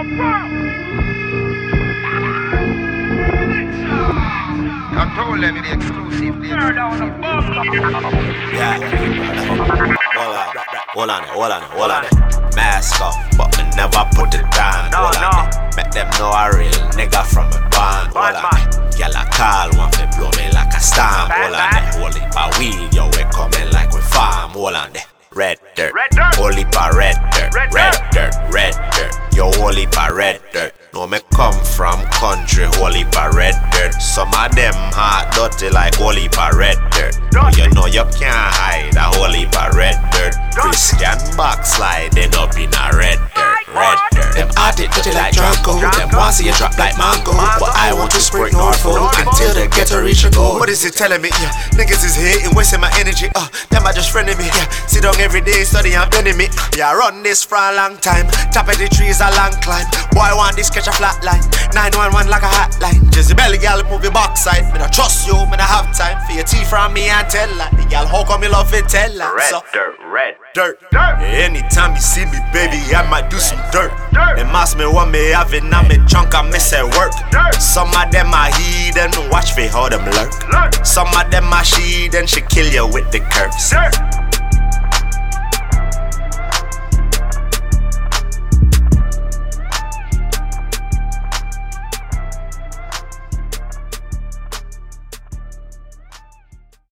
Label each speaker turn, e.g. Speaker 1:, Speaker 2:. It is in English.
Speaker 1: Control them in the exclusive.
Speaker 2: Yeah. Hold on, hold on, hold on, hold on. Mask off, but me never put it down. Hold on, make them know a real nigga from a band. Hold on, girl I call want to blow me like a storm. Hold on, hold it by weed, yo we coming like we farm. Hold on, red dirt, holy by red dirt, red dirt, red dirt. Yo, holy dirt. No, me come from country, holy dirt. Some of them hot, dirty like holy. But you know you can't hide a holy dirt. Christian backsliding up in a red dirt, red dirt.
Speaker 3: Them added dirty like Draco. Them want see you drop like mango. But I want to get to reach a goal.
Speaker 4: What is it telling me? Yeah, niggas is hating, wasting my energy. Uh, them are just friending me. Yeah, sit down every day, study and bending me. Yeah, I run this for a long time. Top of the trees, a long climb. Boy, want this catch a flat line. 911 like a hotline. Just belly gal move your backside. Me not trust you, me not have time for your tea from me and tell like the gal how come you love it tell like
Speaker 2: Red
Speaker 4: so.
Speaker 2: dirt, red Dirt.
Speaker 4: dirt. Anytime you see me, baby, I might do some dirt. It must me what me have in me trunk, I miss at work. Some of them are heathen, watch for how them lurk. Some of them are she, then she kill you with the curves.